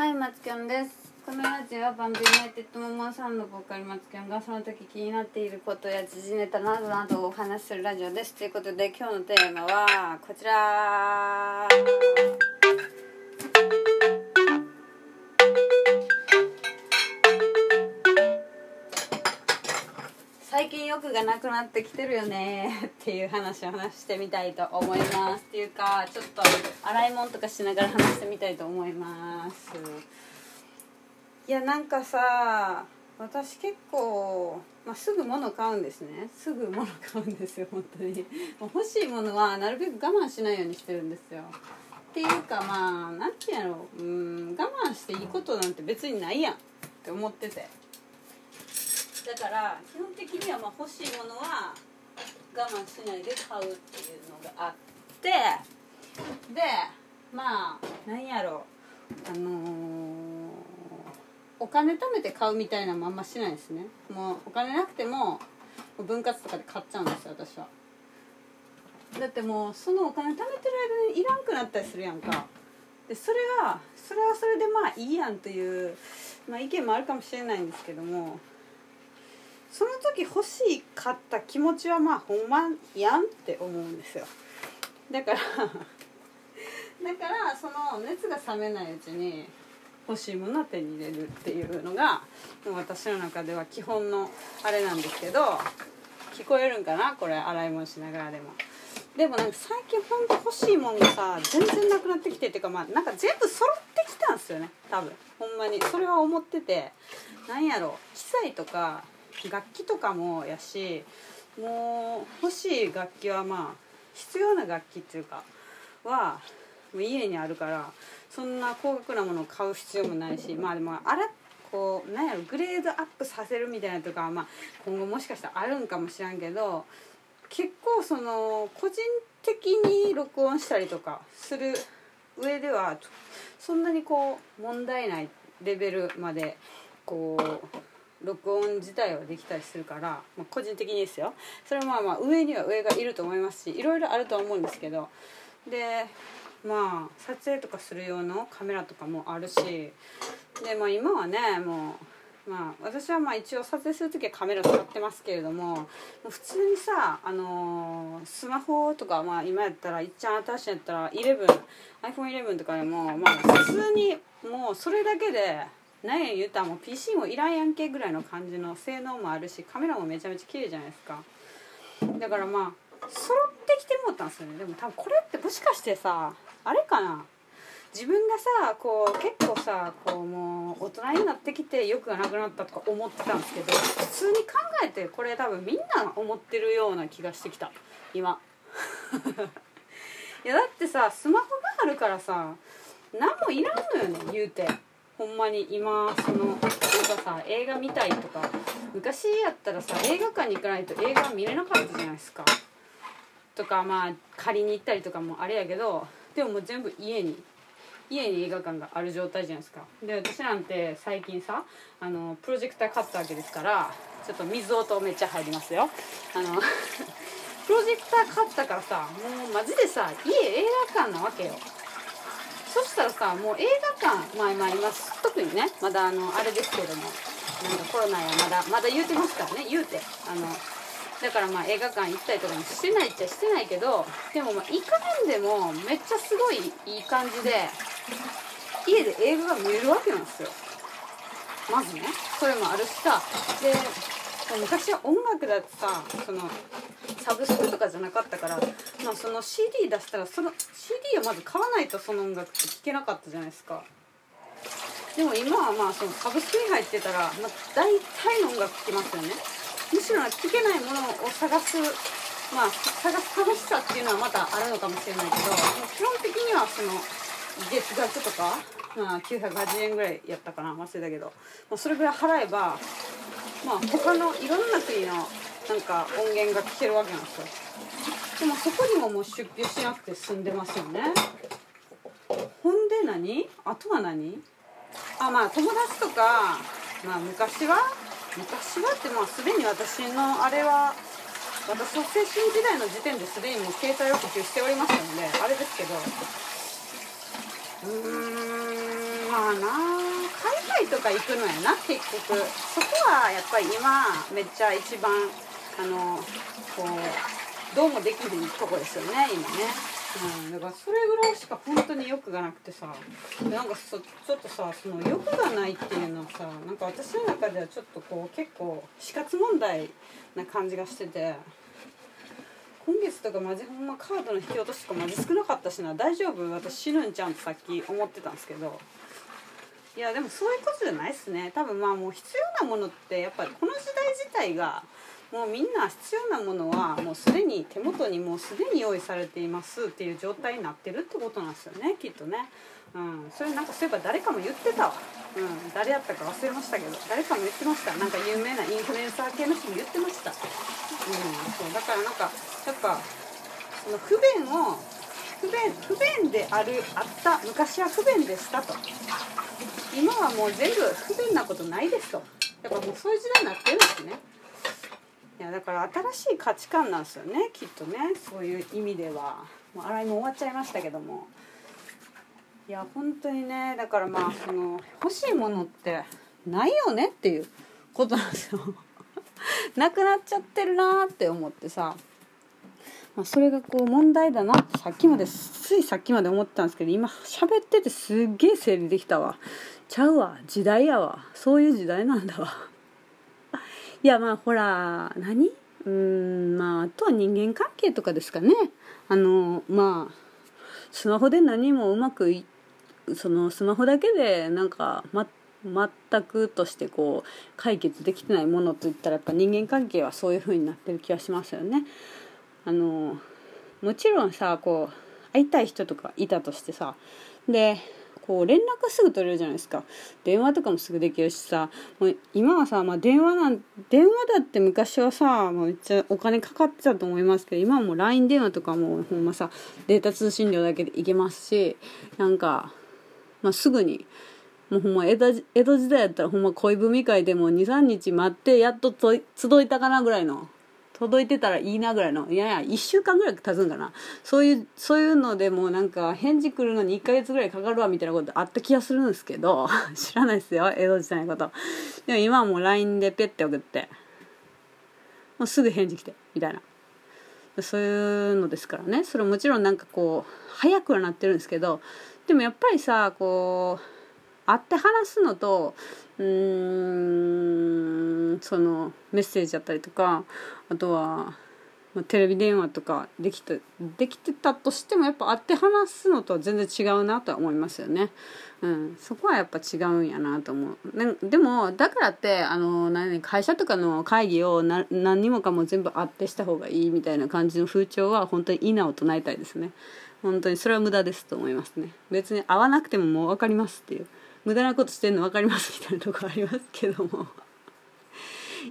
はい、マツキョンです。このラジオはバンドユナイテッドモモンさんのボーカルマツキョンがその時気になっていることや時事ネタなどなどをお話しするラジオです。ということで今日のテーマはこちら。最近欲がなくなってきてるよねっていう話を話してみたいと思います。っていうかちょっと洗い物とかしながら話してみたいと思います。いやなんかさ私結構、まあ、すぐ物買うんですね。すぐ物買うんですよ本当に。もう欲しいものはなるべく我慢しないようにしてるんですよ。っていうかまあなんていうんやろう。うん我慢していいことなんて別にないやんって思ってて。だから基本的にはまあ欲しいものは我慢しないで買うっていうのがあってでまあなんやろう。あのーお金貯めて買うみたいなのもあんましないですね。もうお金なくても分割とかで買っちゃうんですよ私は。だってもうそのお金貯めてる間にいらんくなったりするやんか。でそれがそれはそれでまあいいやんという、まあ、意見もあるかもしれないんですけどもその時欲しいかった気持ちはまあほんまやんって思うんですよ。だから だからその熱が冷めないうちに欲しいものを手に入れるっていうのが私の中では基本のあれなんですけど聞こえるんかなこれ洗い物しながらでも。でもなんか最近ほんと欲しいもんがさ全然なくなってきてっていうかまあなんか全部揃ってきたんですよね多分。ほんまに。それは思ってて。なんやろ機材とか楽器とかもやしもう欲しい楽器はまあ必要な楽器っていうかはもう家にあるからそんな高額なものを買う必要もないしまあでもあれこうなんやろグレードアップさせるみたいなとかはまあ今後もしかしたらあるんかもしらんけど結構その個人的に録音したりとかする上ではそんなにこう問題ないレベルまでこう録音自体はできたりするから、まあ、個人的にですよ。それはまあまあ上には上がいると思いますしいろいろあるとは思うんですけど。でまあ撮影とかする用のカメラとかもあるしでまあ今はねもうまあ私はまあ一応撮影する時はカメラ使ってますけれども普通にさあのースマホとかまあ今やったらいっちゃん新しいやったら 11iPhone11 とかでもまあ普通にもうそれだけで何や言うたらもう PC もいらんやんけぐらいの感じの性能もあるしカメラもめちゃめちゃ綺麗じゃないですか。だからまあ揃ってきてもったんですよね。でも多分これってもしかしてさあれかな？自分がさこう結構さこうもう大人になってきて欲がなくなったとか思ってたんですけど普通に考えてこれ多分みんな思ってるような気がしてきた。今。いやだってさスマホがあるからさ何もいらんのよね言うて。ほんまに今その例えばさ映画見たいとか昔やったらさ映画館に行かないと映画見れなかったじゃないですか。とかまあ借りに行ったりとかもあれやけどでももう全部家に家に映画館がある状態じゃないですか。で私なんて最近さあのプロジェクター買ったわけですからちょっと水音めっちゃ入りますよ。あの プロジェクター買ったからさもうマジでさ家映画館なわけよ。そしたらさもう映画館まあまあ今特にねまだあのあれですけどもなんかコロナやまだまだ言うてますからね言うて。あのだからまあ映画館行ったりとかもしてないっちゃしてないけどでもまあ行かへんでもめっちゃすごいいい感じで家で映画が見れるわけなんですよ。まずねそれもあるしさ。で昔は音楽だってさそのサブスクとかじゃなかったから、まあ、その CD 出したらその CD をまず買わないとその音楽って聴けなかったじゃないですか。でも今はまあそのサブスクに入ってたら、まあ、大体の音楽聴けますよね。むしろ聴けないものを探すまあ探す楽しさっていうのはまたあるのかもしれないけど基本的にはその月額とか、まあ、980円ぐらいやったかな忘れたけど、まあ、それぐらい払えばまあ他のいろんな国のなんか音源が聴けるわけなんですよ。でもそこにももう出費しなくて済んでますよね。ほんで何？あとは何？あまあ友達とかまあ昔は？昔は？ってまあすでに私のあれは私の青春時代の時点ですでにもう携帯を普及しておりましたのであれですけど。うーんまあな海とか行くのやな結局そこはやっぱり今めっちゃ一番あのこうどうもできひんとこですよね今ね。うん、だからそれぐらいしか本当に欲がなくてさなんかそちょっとさその欲がないっていうのはさなんか私の中ではちょっとこう結構死活問題な感じがしてて今月とかマジほんまカードの引き落としとかマジ少なかったしな大丈夫？私死ぬんちゃうんってさっき思ってたんですけどいやでもそういうことじゃないっすね。多分まあもう必要なものってやっぱりこの時代自体がもうみんな必要なものはもうすでに手元にもうすでに用意されていますっていう状態になってるってことなんですよねきっとね。うん、それなんかそういえば誰かも言ってたわ、うん、誰やったか忘れましたけど誰かも言ってました。なんか有名なインフルエンサー系の人も言ってました、うん、そう。だからなんかやっぱその不便を不便不便であるあった昔は不便でしたと。今はもう全部不便なことないですと。やっぱもうそういう時代になってるんですね。いやだから新しい価値観なんですよねきっとね。そういう意味では。もう洗いも終わっちゃいましたけども。いや本当にねだからまあその欲しいものってないよねっていうことなんですよ。なくなっちゃってるなって思ってさ、まあ、それがこう問題だなってさっきまでついさっきまで思ってたんですけど今喋っててすっげえ整理できたわ。ちゃうわ。時代やわ。そういう時代なんだわ。いやまあほら何？うんまああとは人間関係とかですかね。あのまあスマホで何もうまくいそのスマホだけでなんか、ま、全くとしてこう解決できてないものといったらやっぱ人間関係はそういう風になってる気がしますよね。あのもちろんさこう会いたい人とかいたとしてさ。でこう連絡すぐ取れるじゃないですか。電話とかもすぐできるしさ。もう今はさ、まあ、電話なん電話だって昔はさもうめっちゃお金かかってたと思いますけど今はもう LINE 電話とかもほんまさデータ通信料だけでいけますしなんか、まあ、すぐにもうほんま江戸江戸時代やったらほんま恋文会でも23日待ってやっと届いたかなぐらいの届いてたらいいなぐらいのいやいや1週間ぐらい経つんかな。そういうそういうのでもなんか返事来るのに1ヶ月ぐらいかかるわみたいなことあった気がするんですけど 知らないですよ江戸時代のこと。でも今はもう LINE でペッて送って。もうすぐ返事来てみたいな。そういうのですからね。それもちろんなんかこう早くはなってるんですけどでもやっぱりさこう会って話すのとうーんそのメッセージだったりとかあとは、まあ、テレビ電話とかできてできてたとしてもやっぱ会って話すのとは全然違うなとは思いますよね。うん、そこはやっぱ違うんやなと思う。ね、でもだからってあの何会社とかの会議を何にもかも全部会ってした方がいいみたいな感じの風潮は本当にいいなを唱えたいですね。本当にそれは無駄ですと思いますね。別に会わなくてももう分かりますっていう。無駄なことしてんの分かりますみたいなとこありますけども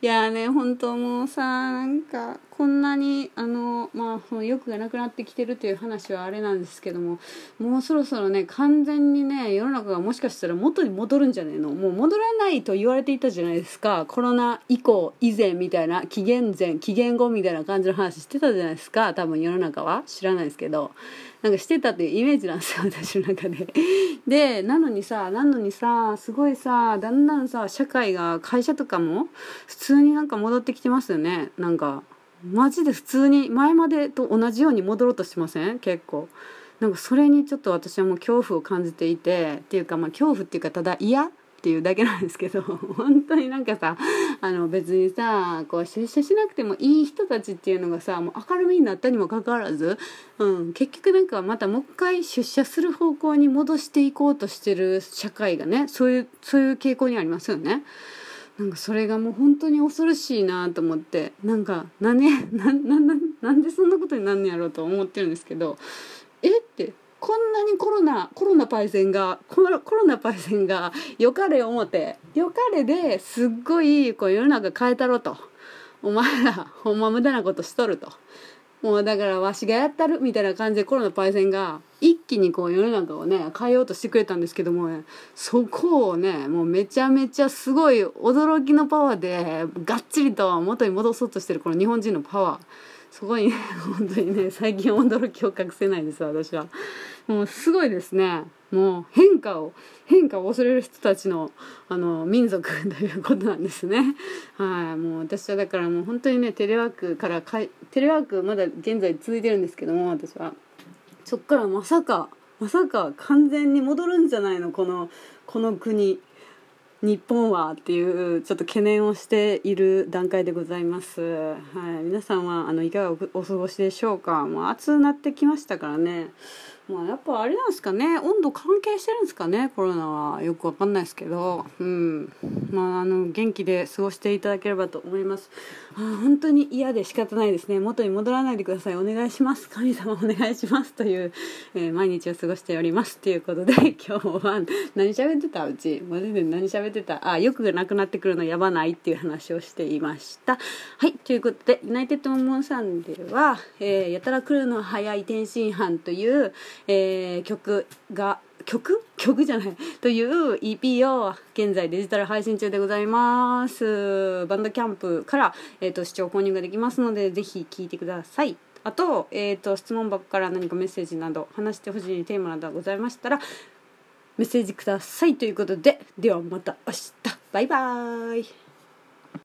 いやね本当もうさなんかこんなにあのまあ欲がなくなってきてるという話はあれなんですけどももうそろそろね完全にね世の中がもしかしたら元に戻るんじゃねえの？もう戻らないと言われていたじゃないですか。コロナ以降以前みたいな紀元前紀元後みたいな感じの話してたじゃないですか。多分世の中は。知らないですけど。なんかしてたっていうイメージなんですよ 私の中で。でなのにさなのにさすごいさだんだんさ社会が会社とかも普通になんか戻ってきてますよね。なんかマジで普通に前までと同じように戻ろうとしません？結構。なんかそれにちょっと私はもう恐怖を感じていてっていうかまあ恐怖っていうかただ嫌っていうだけなんですけど 本当になんかさあの別にさこう出社しなくてもいい人たちっていうのがさもう明るみになったにもかかわらず、うん、結局なんかまたもう一回出社する方向に戻していこうとしてる社会がねそういうそういう傾向にありますよね。なんかそれがもう本当に恐ろしいなと思ってなんか何 ななななんでそんなことになんねやろうと思ってるんですけどえってこんなにコロナコロナパイセンがコロコロナパイセンがよかれ思ってよかれですっごいこう世の中変えたろと。お前らほんま無駄なことしとると。もうだからわしがやったるみたいな感じでコロナパイセンが一気にこう世の中をね変えようとしてくれたんですけども、ね、そこをねもうめちゃめちゃすごい驚きのパワーでがっちりと元に戻そうとしてるこの日本人のパワー。そこにね本当にね最近驚きを隠せないです私は。もうすごいですね。もう変化を変化を恐れる人たちのあの民族ということなんですねはいもう私はだからもう本当にねテレワークからかいテレワークまだ現在続いてるんですけども私はそっからまさかまさか完全に戻るんじゃないの？このこの国日本はっていうちょっと懸念をしている段階でございます。はい、皆さんはあのいかがお過ごしでしょうか？もう暑くなってきましたからね。まあやっぱあれなんですかね。温度関係してるんですかね。コロナはよくわかんないですけど。うん。まああの元気で過ごしていただければと思います。あ本当に嫌で仕方ないですね。元に戻らないでください。お願いします。神様お願いしますという、えー、毎日を過ごしておりますということで 今日は何喋ってた？うち。マジで何喋ってた？あ欲がなくなってくるのやばないっていう話をしていました。はいということでユナイテッドモンサンデは、えー、やたら来るの早い天津飯というえー、曲が曲？曲じゃない。という EP を現在デジタル配信中でございます。バンドキャンプから、えーと、視聴購入ができますのでぜひ聴いてください。あと,、えーと質問箱から何かメッセージなど話してほしいテーマなどございましたらメッセージくださいということで。ではまた明日。バイバーイ。